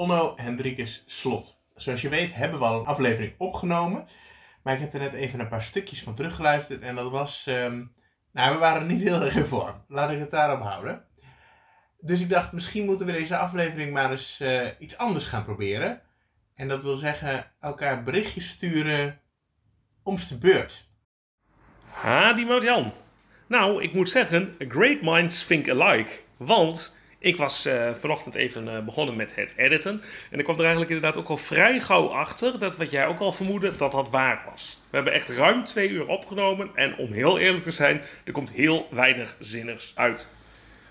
Onno Hendrikus Slot. Zoals je weet hebben we al een aflevering opgenomen. Maar ik heb er net even een paar stukjes van teruggeluisterd. En dat was. ehm, nou, we waren niet heel erg in vorm. Laat ik het daarop houden. Dus ik dacht, misschien moeten we deze aflevering maar eens eh, iets anders gaan proberen. En dat wil zeggen, elkaar berichtjes sturen om's de beurt. Ha, die Jan. Nou, ik moet zeggen, great minds think alike. Want ik was eh, vanochtend even eh, begonnen met het editen. En ik kwam er eigenlijk inderdaad ook al vrij gauw achter dat wat jij ook al vermoedde, dat dat waar was. We hebben echt ruim twee uur opgenomen. En om heel eerlijk te zijn, er komt heel weinig zinnigs uit.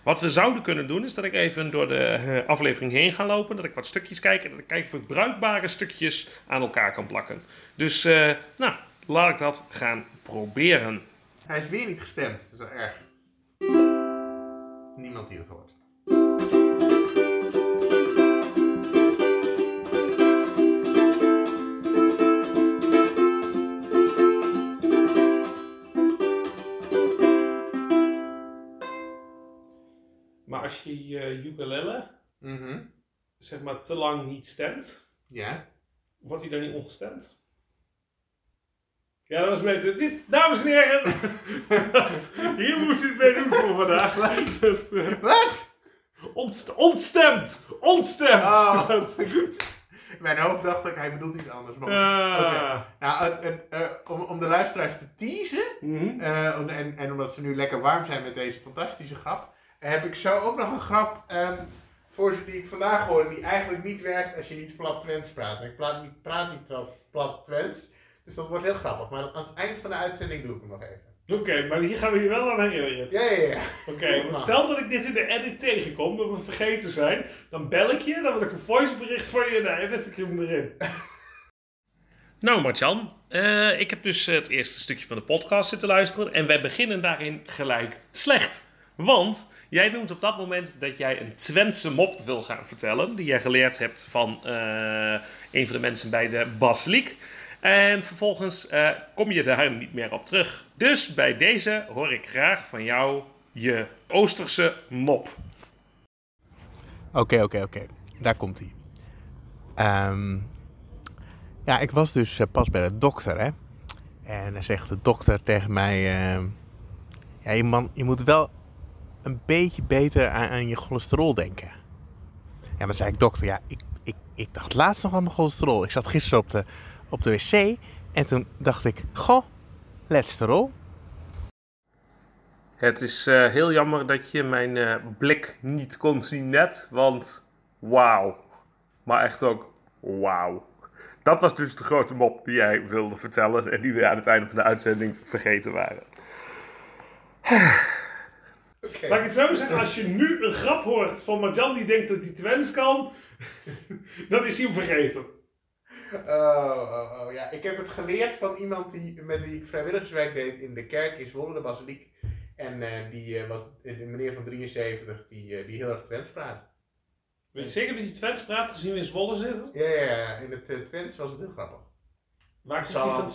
Wat we zouden kunnen doen, is dat ik even door de eh, aflevering heen ga lopen. Dat ik wat stukjes kijk en dat ik kijk of ik bruikbare stukjes aan elkaar kan plakken. Dus, nou, laat ik dat gaan proberen. Hij is weer niet gestemd. Dat is wel erg. Niemand die het hoort. Je je ukulele, Mhm. zeg maar, te lang niet stemt, Ja. wordt hij dan niet ongestemd? Ja, dat was mee. Dit, dames en heren, hier moest ik het mee doen voor vandaag. Wat? Ontst ontstemd! Ontstemd! Oh. Mijn hoofd dacht ik, hij bedoelt iets anders. Maar Ah. Nou, eh, eh, eh, om, om de luisteraars te teasen, Mhm. eh, en, en omdat ze nu lekker warm zijn met deze fantastische grap, heb ik zo ook nog een grap ehm, voor ze die ik vandaag hoorde, die eigenlijk niet werkt als je niet plat Twents praat. En ik praat niet, praat niet wel plat Twents, dus dat wordt heel grappig. Maar aan het eind van de uitzending doe ik hem nog even. Oké, maar hier gaan we je wel aan herinneren. Ja, ja, ja. Oké, want stel dat ik dit in de edit tegenkom, dat we vergeten zijn, dan bel ik je, dan wil ik een voicebericht van je en dan edit ik hem erin. Nou, Martjan, eh, ik heb dus het eerste stukje van de podcast zitten luisteren en wij beginnen daarin gelijk slecht. Want jij noemt op dat moment dat jij een Twentse mop wil gaan vertellen, die jij geleerd hebt van eh, een van de mensen bij de Basiliek. En vervolgens eh, kom je daar niet meer op terug. Dus bij deze hoor ik graag van jou je Oosterse mop. Oké, oké, oké. Daar komt hij. Ehm, ja, ik was dus eh, pas bij de dokter, hè. En dan zegt de dokter tegen mij... ehm, ja, man, je moet wel een beetje beter aan, je cholesterol denken. Ja, dan zei ik, dokter, ja, ik, ik, ik dacht laatst nog aan mijn cholesterol. Ik zat gisteren op de, op de wc en toen dacht ik, goh, cholesterol. Het is eh, heel jammer dat je mijn eh, blik niet kon zien net, want wauw. Maar echt ook wauw. Dat was dus de grote mop die jij wilde vertellen en die we aan het einde van de uitzending vergeten waren. Laat ik het zo zeggen, als je nu een grap hoort van Marjan die denkt dat hij Twents kan, dan is hij hem vergeten. Oh, oh, oh, ja. Ik heb het geleerd van iemand die, met wie ik vrijwilligerswerk deed in de kerk in Zwolle, de basiliek. En eh, die eh, was een meneer van 73 die, eh, die heel erg Twents praat. Weet je zeker dat je Twents praat gezien we in Zwolle zitten? Ja, ja, ja. In het Twents was het heel grappig. Waar zit hij van?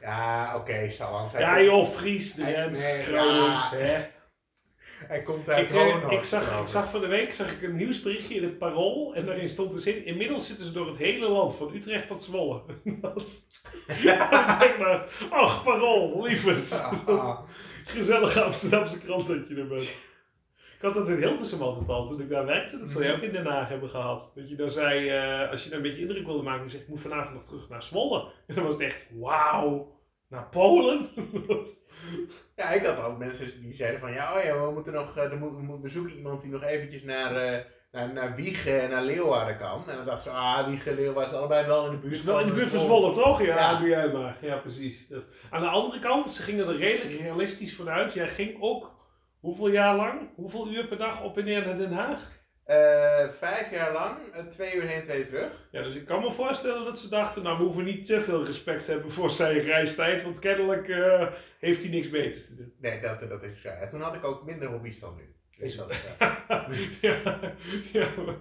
Ja, oké, Salans. Hij Ja joh, Fries, Drents, nee, Gronings, hè. Hij komt uit Ik, ik, zag, ik zag van de week zag ik een nieuwsberichtje in het Parool en daarin stond de zin, inmiddels zitten ze door het hele land, van Utrecht tot Zwolle. Dat- Ja, ik dacht, ach Parool, lieverd. Ah, ah. Gezellige Amsterdamse krant dat je er bent. Ik had dat in Hilversum altijd al, toen ik daar werkte. Dat zal je ook in Den Haag hebben gehad. Dat je dan zei, eh, als je dan een beetje indruk wilde maken, je zegt, ik moet vanavond nog terug naar Zwolle. En dan was het echt, wauw, naar Polen? Ja, ik had ook mensen die zeiden van, ja, oh ja, we moeten nog, eh, er moet, we moeten bezoeken iemand die nog eventjes naar, eh naar, naar Wiegen en naar Leeuwarden kan. En dan dacht ze, ah, Wiegen en Leeuwarden is allebei wel in de buurt Dus wel in de buurt van Zwolle, toch? Ja, Ja. doe jij maar. Ja, precies. Dat- Aan de andere kant, ze gingen er redelijk realistisch vanuit. Jij ging ook, hoeveel jaar lang, hoeveel uur per dag op en neer naar Den Haag? Eh, vijf jaar lang, eh, twee uur heen, twee terug. Ja, dus ik kan me voorstellen dat ze dachten, nou, we hoeven niet te veel respect te hebben voor zijn reistijd, want kennelijk eh, heeft hij niks beters te doen. Nee, dat, dat is zo. Ja, toen had ik ook minder hobby's dan nu. Is dat wel. ja, ja, maar,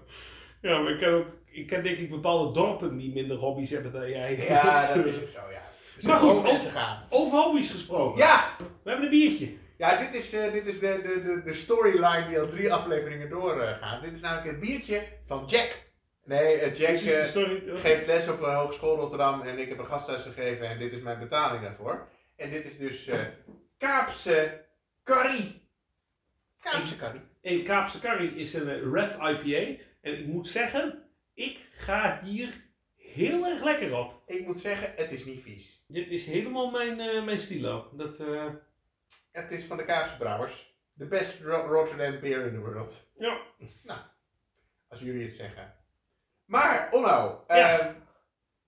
ja, maar ik ken ook, ik ken denk ik bepaalde dorpen die minder hobby's hebben dan jij. Ja, dat is ook zo, ja. Dus Maar goed, gaan. Over hobby's gesproken. Ja! We hebben een biertje. Ja, dit is, eh, dit is de, de, de, de storyline die al drie afleveringen doorgaat. dit is namelijk het biertje van Jack. Nee, eh, Jack eh, story. geeft les op Hogeschool Rotterdam en ik heb een gastles gegeven en dit is mijn betaling daarvoor. En dit is dus Kaapse curry. Kaapse curry. Een Kaapse Curry is een Red IPA. En ik moet zeggen, ik ga hier heel erg lekker op. Ik moet zeggen, het is niet vies. Dit is helemaal mijn, mijn stilo. Dat, Het is van de Kaapse Brouwers. The best Ro- Rotterdam beer in the world. ja. Als jullie het zeggen. Maar, Onno, Ja. ehm,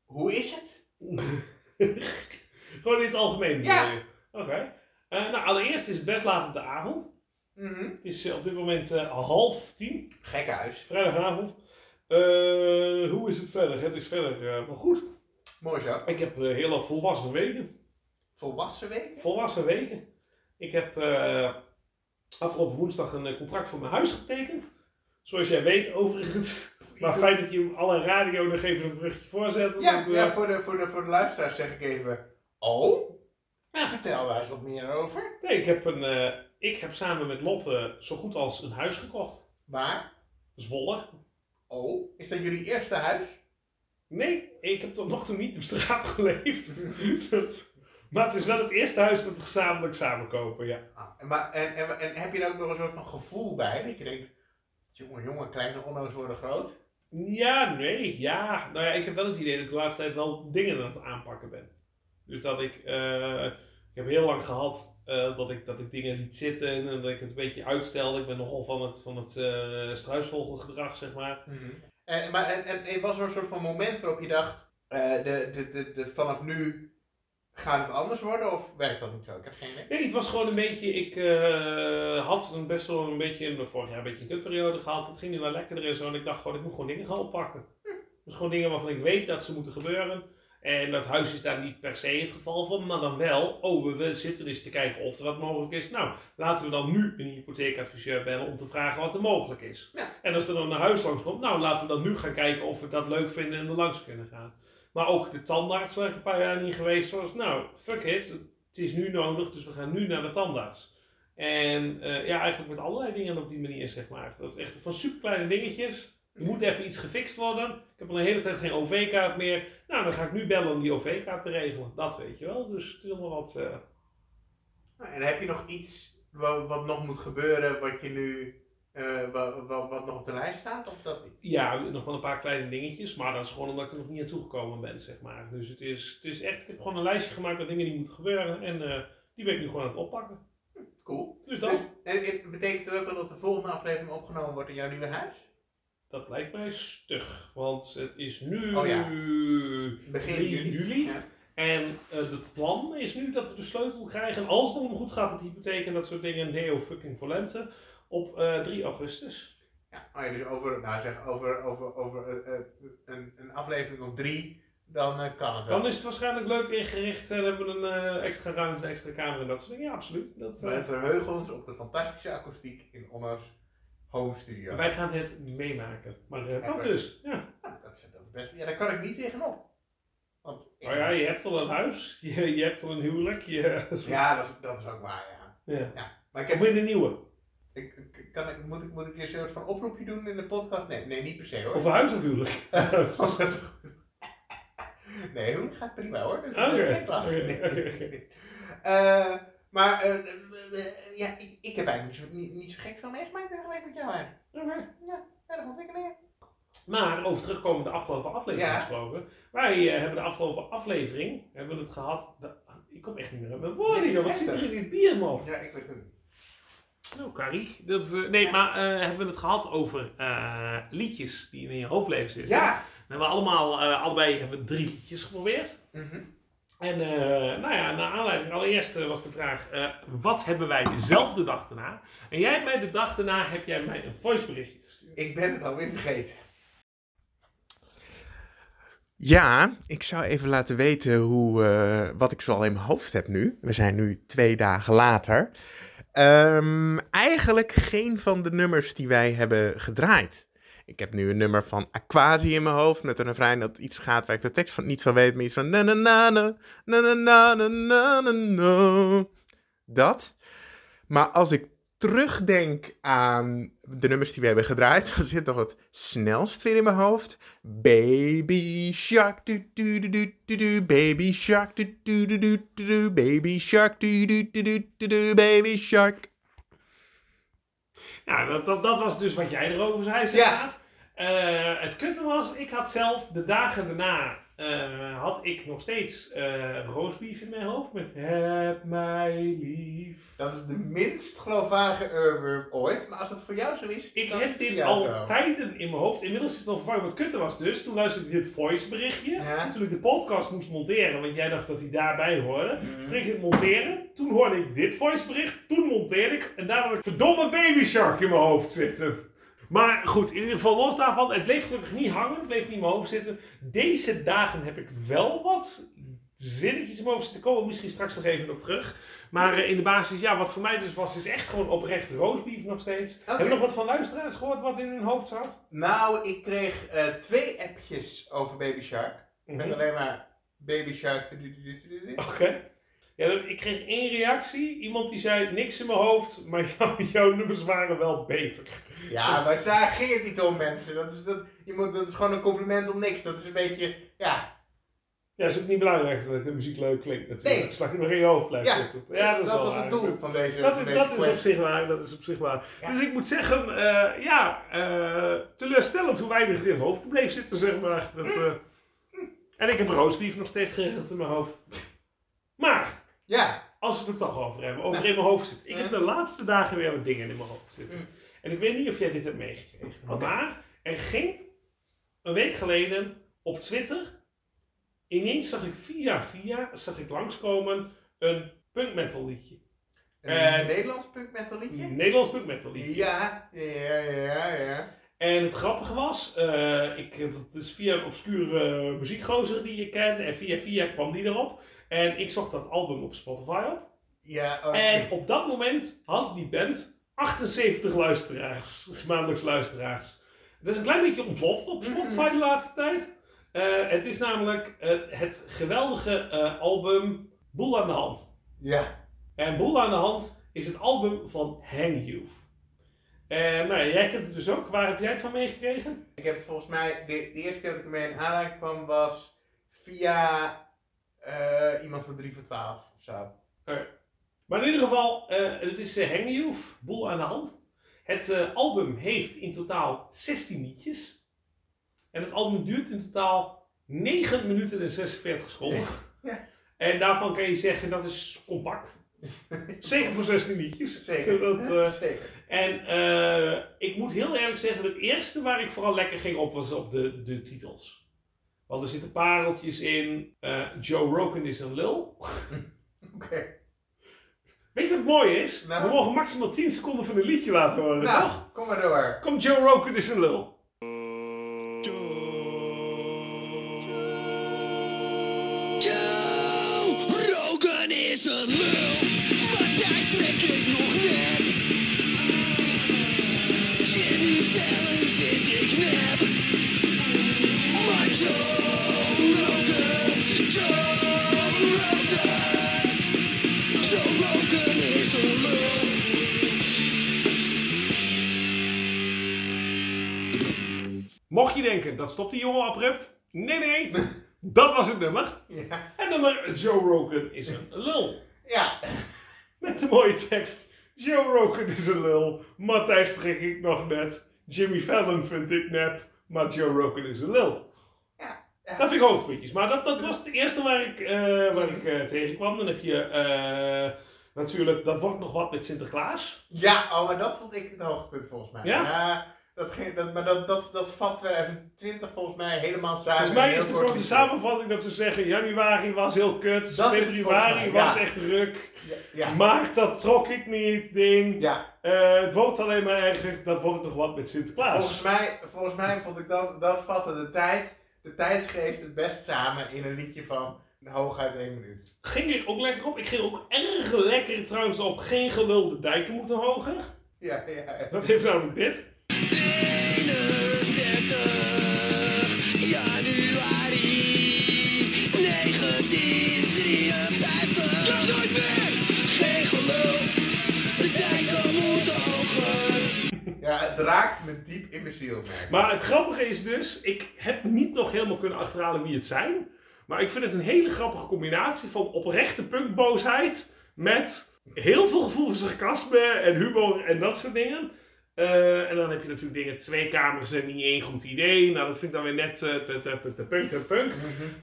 hoe is het? Gewoon in het algemeen. Ja. Oké. Eh, nou, allereerst is het best laat op de avond. Mhm. Het is eh, op dit moment eh, half tien, Gekke huis. vrijdagavond. Hoe is het verder? Het is verder wel goed. Mooi zo. Ik heb hele volwassen weken. Volwassen week. Volwassen weken. Ik heb eh, afgelopen woensdag een eh, contract voor mijn huis getekend. Zoals jij weet, overigens. Maar fijn dat je alle radio nog even een bruggetje voorzet. Ja, want, eh, ja voor, de, voor, de, voor de luisteraars zeg ik even. Oh? Nou, vertel daar eens wat meer over. Nee, ik heb, een, ik heb samen met Lotte zo goed als een huis gekocht. Waar? Zwolle. Oh? Is dat jullie eerste huis? Nee, ik heb tot nog toe niet op straat geleefd. Dat- maar het is wel het eerste huis dat we gezamenlijk samen kopen, ja. Ah, en, maar, en, en, en heb je daar ook nog een soort van gevoel bij? Dat je denkt, jongen, jongen, kleine onno's worden groot? Ja, nee, ja. Nou ja, ik heb wel het idee dat ik de laatste tijd wel dingen aan het aanpakken ben. Dus dat ik, eh, ik heb heel lang gehad eh, dat, ik, dat ik dingen liet zitten en dat ik het een beetje uitstelde. Ik ben nogal van het, van het eh, struisvogelgedrag, zeg maar. En, maar, en, en, was er een soort van moment waarop je dacht, eh, de, de, de, de, vanaf nu gaat het anders worden? Of werkt dat niet zo? Ik heb geen idee. Nee, het was gewoon een beetje. Ik eh, had een best wel een beetje in vorig jaar een beetje een kutperiode gehad. Het ging nu wel lekkerder en zo. En ik dacht gewoon, ik moet gewoon dingen gaan oppakken. Dus gewoon dingen waarvan ik weet dat ze moeten gebeuren. En dat huis is daar niet per se het geval van, maar dan wel. Oh, we willen zitten eens te kijken of er wat mogelijk is. Nou, laten we dan nu een hypotheekadviseur bellen om te vragen wat er mogelijk is. Ja. En als er dan een huis langs komt, nou laten we dan nu gaan kijken of we dat leuk vinden en er langs kunnen gaan. Maar ook de tandarts waar ik een paar jaar niet geweest was. Nou, fuck it. Het is nu nodig, dus we gaan nu naar de tandarts. En eh, ja, eigenlijk met allerlei dingen op die manier, zeg maar. Dat is echt van superkleine dingetjes. Er moet even iets gefixt worden. Ik heb al een hele tijd geen OV-kaart meer. Nou, dan ga ik nu bellen om die OV-kaart te regelen. Dat weet je wel. Dus het is allemaal wat... eh, En heb je nog iets wat, wat nog moet gebeuren, wat je nu, eh, wat, wat, wat nog op de lijst staat? Of dat niet? Ja, nog wel een paar kleine dingetjes, maar dat is gewoon omdat ik er nog niet aan toegekomen ben, zeg maar. Dus het is, het is echt, ik heb gewoon een lijstje gemaakt met dingen die moeten gebeuren en eh, die ben ik nu gewoon aan het oppakken. Cool. Dus dat, En, en betekent het ook wel dat de volgende aflevering opgenomen wordt in jouw nieuwe huis? dat lijkt mij stug, want het is nu Oh ja. 3 Begin juli. juli. Ja. En eh het plan is nu dat we de sleutel krijgen, als het allemaal goed gaat met de hypotheek en dat soort dingen, neo fucking volente, op eh 3 augustus. Ja, oh ja, dus over, nou zeg, over, over, over eh, eh, een, een aflevering of drie, dan kan het wel. Dan is het waarschijnlijk leuk ingericht en hebben we een extra ruimte, extra kamer en dat soort dingen. Ja, absoluut. Dat, Wij verheugen ons op de fantastische akoestiek in Onno's home studio. Wij gaan het meemaken. Maar Ja, dat maar- dus. Ja. Nou, dat is het beste. Ja, daar kan ik niet tegenop. Want ik- Nou ja, je hebt al een huis, je, je hebt al een huwelijk. Je, ja, dat, is, dat is ook waar, ja. ja. Maar ik Of heb, in een nieuwe. Ik, ik- kan ik, moet, ik, moet ik een soort van oproepje doen in de podcast? Nee, nee niet per se hoor. Of een huis of huwelijk. nee, huwelijk gaat prima hoor. Dus geen Nee. oké. Eh, maar eh, eh, ja, ik, ik heb eigenlijk niet zo, niet, niet zo gek veel meegemaakt vergeleken met jou eigenlijk. Oké. Erg ontwikkelingen. Maar over terugkomen de afgelopen aflevering Ja. gesproken. Wij hebben de afgelopen aflevering, hebben we het gehad. de- ik kom echt niet meer uit mijn woorden. Wat zit er in dit bier, man? Ja, ik weet het niet. Nou, Carrie. Dat, eh, nee, Ja. maar eh, hebben we het gehad over eh, liedjes die in je hoofdleven zitten. Ja. We hebben allemaal, eh, allebei hebben we drie liedjes geprobeerd. Mhm. En eh, nou ja, naar aanleiding, allereerst was de vraag, eh, wat hebben wij zelf de dag daarna? En jij hebt mij de dag daarna, heb jij mij een voiceberichtje gestuurd. Ik ben het alweer vergeten. Ja, ik zou even laten weten hoe, eh, wat ik zoal in mijn hoofd heb nu. We zijn nu twee dagen later. Ehm, eigenlijk geen van de nummers die wij hebben gedraaid. Ik heb nu een nummer van Aquasi in mijn hoofd met een refrein dat iets gaat waar ik de tekst van niet van weet, maar iets van na na na na na na na na. Dat. Maar als ik terugdenk aan de nummers die we hebben gedraaid, dan zit toch het snelst weer in mijn hoofd. Baby shark, du du du du du, baby shark, du du du du du, baby shark, du du du du du, baby shark. Ja, dat, dat, dat was dus wat jij erover zei, zeg Ja. maar. Eh, het kutte was, ik had zelf de dagen daarna, eh, had ik nog steeds eh roastbeef in mijn hoofd met Heb mij lief. Dat is de minst geloofwaardige Urban ooit, maar als dat voor jou zo is, Ik dan heb is dit al zo. tijden in mijn hoofd. Inmiddels zit het nog vervangen. Wat kutte was dus, toen luisterde ik dit voice berichtje. Ja. Toen ik de podcast moest monteren, want jij dacht dat hij daarbij hoorde. Toen ging ik het monteren. Toen hoorde ik dit voice bericht. Toen monteerde ik. En daar had ik verdomme baby shark in mijn hoofd zitten. Maar goed, in ieder geval los daarvan. Het bleef gelukkig niet hangen. Het bleef niet in mijn hoofd zitten. Deze dagen heb ik wel wat zinnetjes in mijn hoofd zitten. Komen misschien straks nog even op terug. Maar eh, in de basis, ja, wat voor mij dus was, is echt gewoon oprecht roastbeef nog steeds. Heb je nog wat van luisteraars gehoord wat in hun hoofd zat? Nou, ik kreeg eh, twee appjes over Baby Shark. Met Mhm. alleen maar Baby Shark. du- Ja, ik kreeg één reactie. Iemand die zei, niks in mijn hoofd, maar jou- jouw nummers waren wel beter. Ja, maar daar ging het niet om, mensen. Dat is, dat, je moet, dat is gewoon een compliment om niks. Dat is een beetje, ja. Ja, is ook niet belangrijk dat de muziek leuk klinkt natuurlijk. Nee. Dat slag je nog in je hoofd blijft Ja, zitten. Ja, dat is was het doel van deze Dat, van deze dat is op zich waar, dat is op zich waar. Ja. Dus ik moet zeggen, eh, ja, eh, teleurstellend hoe weinig het in mijn hoofd bleef zitten, zeg maar. Dat, eh, en ik heb roastbeef nog steeds geregeld in mijn hoofd. Maar, Ja, als we het er toch over hebben, over Ja. in mijn hoofd zitten. Ik Ja. heb de laatste dagen weer wat dingen in mijn hoofd zitten. Mm. En ik weet niet of jij dit hebt meegekregen. Maar er ging een week geleden op Twitter. Ineens zag ik via via zag ik langskomen een punk metal liedje. een Nederlands punk metal liedje. Een Nederlands punk metal liedje. Ja, ja, ja, ja. En het grappige was, eh, ik, dat is via een obscure muziekgozer die je kent. En via via kwam die erop. En ik zocht dat album op Spotify op. Ja, oké. En op dat moment had die band 78 luisteraars. Dus maandelijks luisteraars. Dat is een klein beetje ontploft op Spotify de laatste tijd. Eh, het is namelijk het, het geweldige eh, album Boel aan de Hand. Ja, En Boel aan de Hand is het album van Hang Youth. En nou, jij kent het dus ook. Waar heb jij het van meegekregen? ik heb volgens mij, de, de eerste keer dat ik ermee in aanraking kwam was via eh, iemand van 3 voor 12 of zo. Maar in ieder geval, eh, het is uh, Hang Youth, Boel aan de Hand. Het eh, album heeft in totaal 16 liedjes. En het album duurt in totaal 9 minuten en 46 seconden. Ja. En daarvan kan je zeggen dat is compact. Zeker voor 16 liedjes. Zeker. Dat, eh, Zeker. en eh, ik moet heel eerlijk zeggen, het eerste waar ik vooral lekker ging op was op de, de titels. Want er zitten pareltjes in. eh, Joe Rogan is een lul. Oké. Weet je wat mooi is? Nou. We mogen maximaal 10 seconden van een liedje laten horen, Nou, toch? kom maar door. Kom, Joe Rogan is een lul. Joe Rogan is een lul, Mocht je denken, dat stopt die jongen abrupt. Nee, nee. Dat was het nummer. Ja. Het nummer Joe Rogan is een lul. Ja. Met de mooie tekst. Joe Rogan is een lul. Matthijs trek ik nog net. Jimmy Fallon vind ik nep. Maar Joe Rogan is een lul. Ja. Dat vind ik hoogtepuntjes. Maar dat, dat was het eerste waar ik, eh, waar ik eh, tegenkwam. Dan heb je eh, natuurlijk, dat wordt nog wat met Sinterklaas. Ja, oh, maar dat vond ik het hoogtepunt volgens mij. Ja? dat ging, dat, maar dat, dat, dat vat 2020 volgens mij helemaal samen. Volgens mij is de kort korte samenvatting dat ze zeggen: januari was heel kut, Dat februari was ja. echt ruk, Ja, maart dat trok ik niet, ding. ja. Het wordt alleen maar erger, dat wordt nog wat met Sinterklaas. Volgens, mij, volgens mij vond ik dat, dat vatte de tijd, de tijdsgeest het best samen in een liedje van hooguit één minuut. Ging ik ook lekker op. Ik ging ook erg lekker trouwens op geen gelulde dijken moeten hoger. Ja, ja, ja. Dat heeft namelijk dit. 31 januari raakt me diep in mijn ziel, merk. Maar het grappige is dus, ik heb niet nog helemaal kunnen achterhalen wie het zijn. Maar ik vind het een hele grappige combinatie van oprechte punkboosheid met heel veel gevoel voor sarcasme en humor en dat soort dingen. Eh, en dan heb je natuurlijk dingen, twee kamers en niet één goed idee. Nou, dat vind ik dan weer net eh, te, te, te, te punk en punk.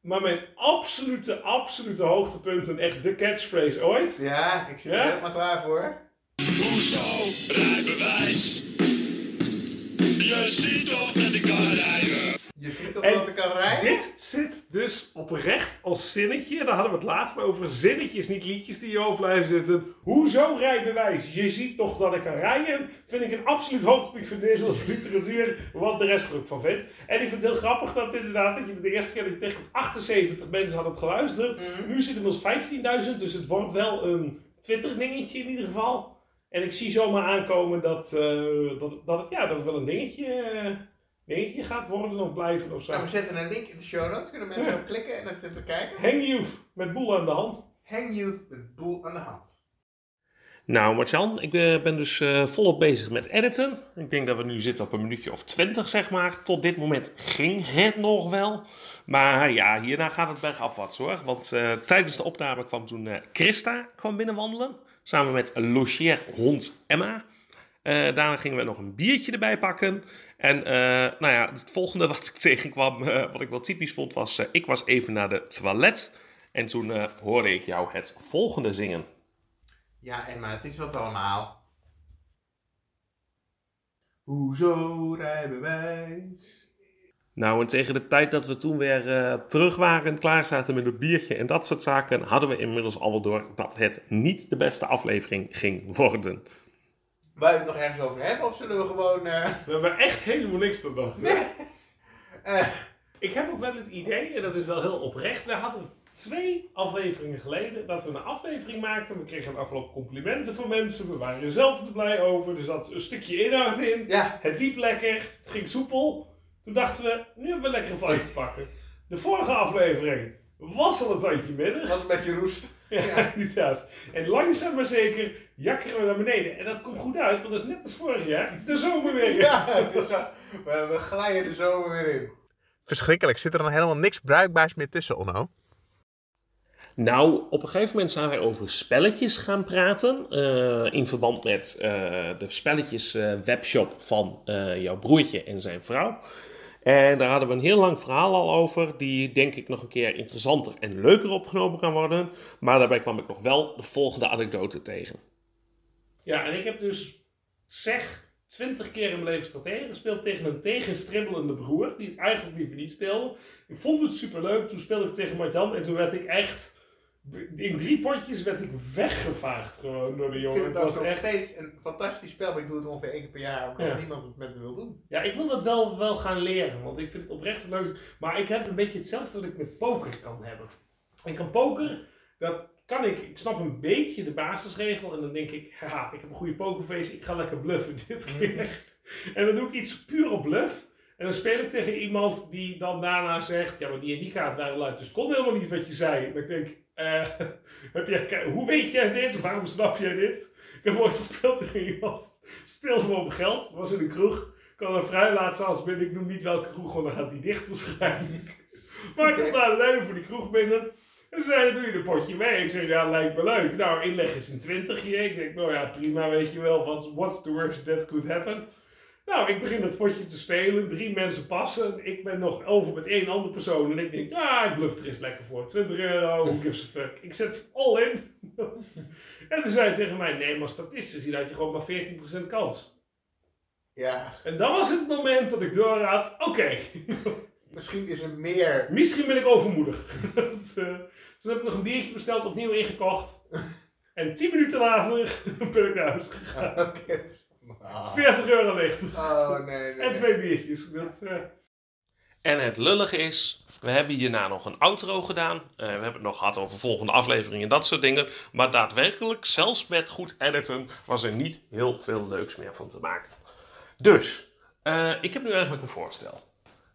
Maar mijn absolute, absolute hoogtepunt en echt de catchphrase ooit. Ja, ik zit Ja? er helemaal klaar voor. Hoezo rijbewijs? Je ziet toch dat ik kan rijden? Je ziet toch En dat ik kan rijden? Dit zit dus oprecht als zinnetje. Daar hadden we het laatst over. Zinnetjes, niet liedjes die in je hoofd blijven zitten. Hoezo rijbewijs? Je ziet toch dat ik kan rijden? Vind ik een absoluut hoogtepunt van Nederlandse literatuur. Wat de rest er ook van vindt. En ik vind het heel grappig dat inderdaad, dat je de eerste keer dat je tegen 78 mensen had het geluisterd. Nu zitten we ons 15.000, dus het wordt wel een Twitter dingetje in ieder geval. En ik zie zomaar aankomen dat, eh, dat, dat, het, ja, dat het wel een dingetje, eh, dingetje gaat worden of blijven of zo. Nou, we zetten een link in de show notes. Kunnen mensen Ja. op klikken en het bekijken. Hang Youth met boel aan de hand. Hang Youth met boel aan de hand. Nou, Marcel, ik eh, ben dus eh, volop bezig met editen. Ik denk dat we nu zitten op een minuutje of twintig, zeg maar. Tot dit moment ging het nog wel. Maar ja, hierna gaat het bergafwaarts hoor. Want eh, tijdens de opname kwam toen eh, Christa kwam binnenwandelen. Samen met logeerhond Emma. Eh, daarna gingen we nog een biertje erbij pakken. En eh, nou ja, het volgende wat ik tegenkwam, eh, wat ik wel typisch vond, was... ik was even naar de toilet. En toen hoorde ik jou het volgende zingen. Ja, Emma, het is wat allemaal. Hoezo rijbewijs? Nou, en tegen de tijd dat we toen weer eh, terug waren en klaar zaten met een biertje en dat soort zaken, hadden we inmiddels al wel door dat het niet de beste aflevering ging worden. Wij het nog ergens over hebben of zullen we gewoon... eh, We hebben echt helemaal niks te wachten. eh, Ik heb ook wel het idee, en dat is wel heel oprecht, we hadden twee afleveringen geleden dat we een aflevering maakten. We kregen een afloop complimenten van mensen, we waren er zelf er blij over, er zat een stukje inhoud in. ja, Het liep lekker, het ging soepel. Toen dachten we, nu hebben we lekker een te pakken. De vorige aflevering was al een tandje minder. dat was een beetje roest. Ja, Ja. inderdaad. En langzaam maar zeker jakkeren we naar beneden. En dat komt goed uit, want dat is net als vorig jaar. De zomer weer. Ja, dus, we, we glijden de zomer weer in. Verschrikkelijk. Zit er dan helemaal niks bruikbaars meer tussen, Onno? Nou, op een gegeven moment zijn wij over spelletjes gaan praten. eh, in verband met eh, de spelletjes eh, webshop van eh, jouw broertje en zijn vrouw. En daar hadden we een heel lang verhaal al over, die denk ik nog een keer interessanter en leuker opgenomen kan worden. Maar daarbij kwam ik nog wel de volgende anekdote tegen. Ja, en ik heb dus, zeg, twintig keer in mijn leven stratege gespeeld tegen een tegenstribbelende broer, die het eigenlijk liever niet speelde. Ik vond het superleuk, toen speelde ik tegen Marjan en toen werd ik echt, in drie potjes werd ik weggevaagd gewoon door de Ik jongen. vind Het ook nog echt... steeds een fantastisch spel, maar ik doe het ongeveer één keer per jaar, omdat Ja. niemand het met me wil doen. Ja, ik wil dat wel, wel gaan leren, want ik vind het oprecht het leukste. Maar ik heb een beetje hetzelfde wat ik met poker kan hebben. Ik kan poker, dat kan ik, ik snap een beetje de basisregel en dan denk ik, haha, ik heb een goede pokerface, ik ga lekker bluffen dit keer. En dan doe ik iets puur op bluff. En dan speel ik tegen iemand die dan daarna zegt, ja maar die en die kaart waren luid, dus ik kon helemaal niet wat je zei. En ik denk, eh, heb jij, hoe weet jij dit? Waarom snap jij dit? Ik heb ooit gespeeld tegen iemand, speelde me op geld, was in een kroeg kan er vrij laat zelfs binnen. Ik noem niet welke kroeg, want dan gaat die dicht waarschijnlijk. Maar ik kom daar het einde voor die kroeg binnen. En ze zeiden, doe je een potje mee? Ik zeg, ja, lijkt me leuk. Nou, inleg is een twintigje. Ik denk, nou ja, prima, weet je wel. What's, what's the worst that could happen? Nou, ik begin dat potje te spelen. Drie mensen passen. Ik ben nog over met één andere persoon. En ik denk, ah, ik bluff er eens lekker voor. 20 euro, who gives a fuck. Ik zet all in. en toen zei hij tegen mij, nee, maar statistisch hier had je gewoon maar 14% kans. Ja, En dat was het moment dat ik door had, oké, misschien is er meer. misschien ben ik overmoedig. Dat, eh, Toen heb ik nog een biertje besteld, opnieuw ingekocht. En 10 minuten later ben ik naar huis gegaan. Oké. Ah. 40 euro licht. Oh, nee, nee. En twee biertjes. Dat, eh. En het lullige is, we hebben hierna nog een outro gedaan. Eh, we hebben het nog gehad over volgende afleveringen en dat soort dingen. Maar daadwerkelijk, zelfs met goed editen, was er niet heel veel leuks meer van te maken. Dus, eh, ik heb nu eigenlijk een voorstel.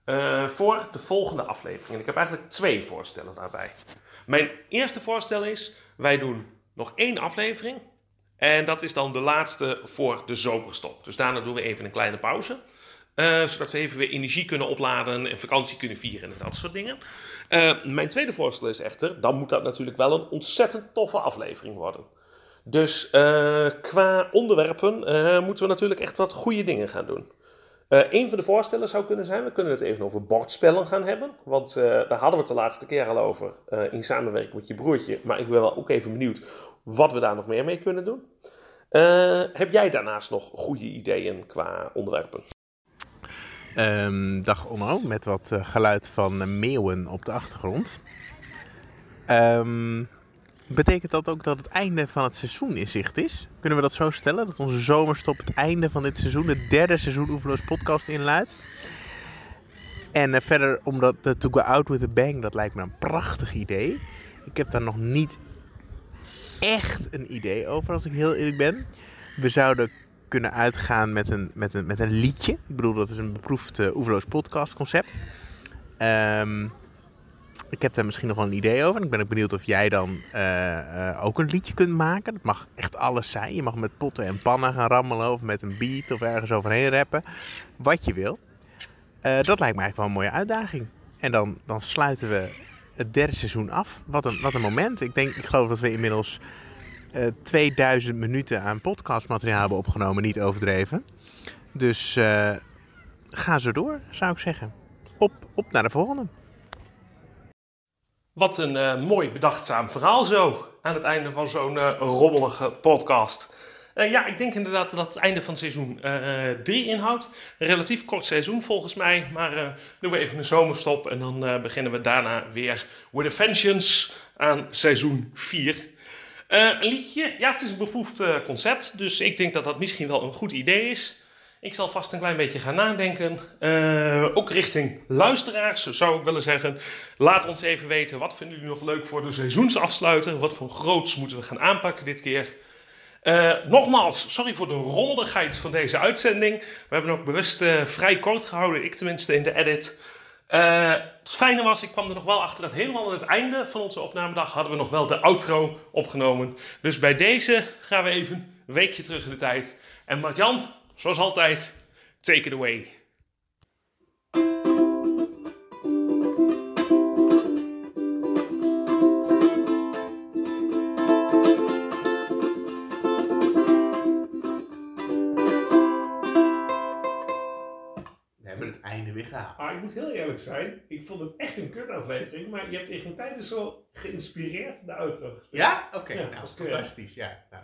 Eh, voor de volgende aflevering. En ik heb eigenlijk twee voorstellen daarbij. Mijn eerste voorstel is, wij doen nog één aflevering. En dat is dan de laatste voor de zomerstop. Dus daarna doen we even een kleine pauze. eh, zodat we even weer energie kunnen opladen en vakantie kunnen vieren en dat soort dingen. Eh, mijn tweede voorstel is echter, dan moet dat natuurlijk wel een ontzettend toffe aflevering worden. Dus eh, qua onderwerpen moeten we natuurlijk echt wat goede dingen gaan doen. Eh een van de voorstellen zou kunnen zijn, we kunnen het even over bordspellen gaan hebben. Want eh, daar hadden we het de laatste keer al over eh, in samenwerking met je broertje. Maar ik ben wel ook even benieuwd wat we daar nog meer mee kunnen doen. Heb jij daarnaast nog goede ideeën qua onderwerpen? Ehm, dag Onno, met wat geluid van meeuwen op de achtergrond. Ehm, betekent dat ook dat het einde van het seizoen in zicht is? Kunnen we dat zo stellen? Dat onze zomerstop het einde van dit seizoen, het derde seizoen Oeverloos podcast inluidt? En eh, verder, omdat uh, To Go Out With A Bang, dat lijkt me een prachtig idee. Ik heb daar nog niet echt een idee over, als ik heel eerlijk ben. We zouden kunnen uitgaan met een, met een, met een liedje. Ik bedoel, dat is een beproefd uh, Oeverloos podcast concept. Ehm, ik heb daar misschien nog wel een idee over. En ik ben ook benieuwd of jij dan uh, uh, ook een liedje kunt maken. Dat mag echt alles zijn. Je mag met potten en pannen gaan rammelen. Of met een beat of ergens overheen rappen. Wat je wil. Uh, dat lijkt me eigenlijk wel een mooie uitdaging. En dan, dan sluiten we het derde seizoen af. Wat een, wat een moment. Ik, denk, ik geloof dat we inmiddels uh, 2000 minuten aan podcastmateriaal hebben opgenomen. Niet overdreven. Dus ga zo door, zou ik zeggen. Op, op naar de volgende. Wat een uh, mooi bedachtzaam verhaal zo. Aan het einde van zo'n uh, rommelige podcast. Uh, ja, ik denk inderdaad dat het einde van seizoen 3 inhoudt. Relatief kort seizoen volgens mij. Maar doen we even een zomerstop. En dan beginnen we daarna weer with a vengeance aan seizoen 4. een liedje, ja, het is een bevoegd concept. Dus ik denk dat dat misschien wel een goed idee is. Ik zal vast een klein beetje gaan nadenken. Uh, ook richting luisteraars zou ik willen zeggen. Laat ons even weten, wat vinden jullie nog leuk voor de seizoensafsluiter? Wat voor groots moeten we gaan aanpakken dit keer? Uh, nogmaals, sorry voor de rommeligheid van deze uitzending. We hebben ook bewust uh, vrij kort gehouden, ik tenminste in de edit. het fijne was, ik kwam er nog wel achter dat helemaal aan het einde van onze opnamedag hadden we nog wel de outro opgenomen. Dus bij deze gaan we even een weekje terug in de tijd. En Martjan, Zoals altijd, take it away. We hebben het einde weer gehaald. Ah, ik moet heel eerlijk zijn, ik vond het echt een kutaflevering, maar je hebt tegen tijden zo geïnspireerd de outro gespeeld. Ja? Oké, okay, ja, nou, fantastisch. Ja, nou,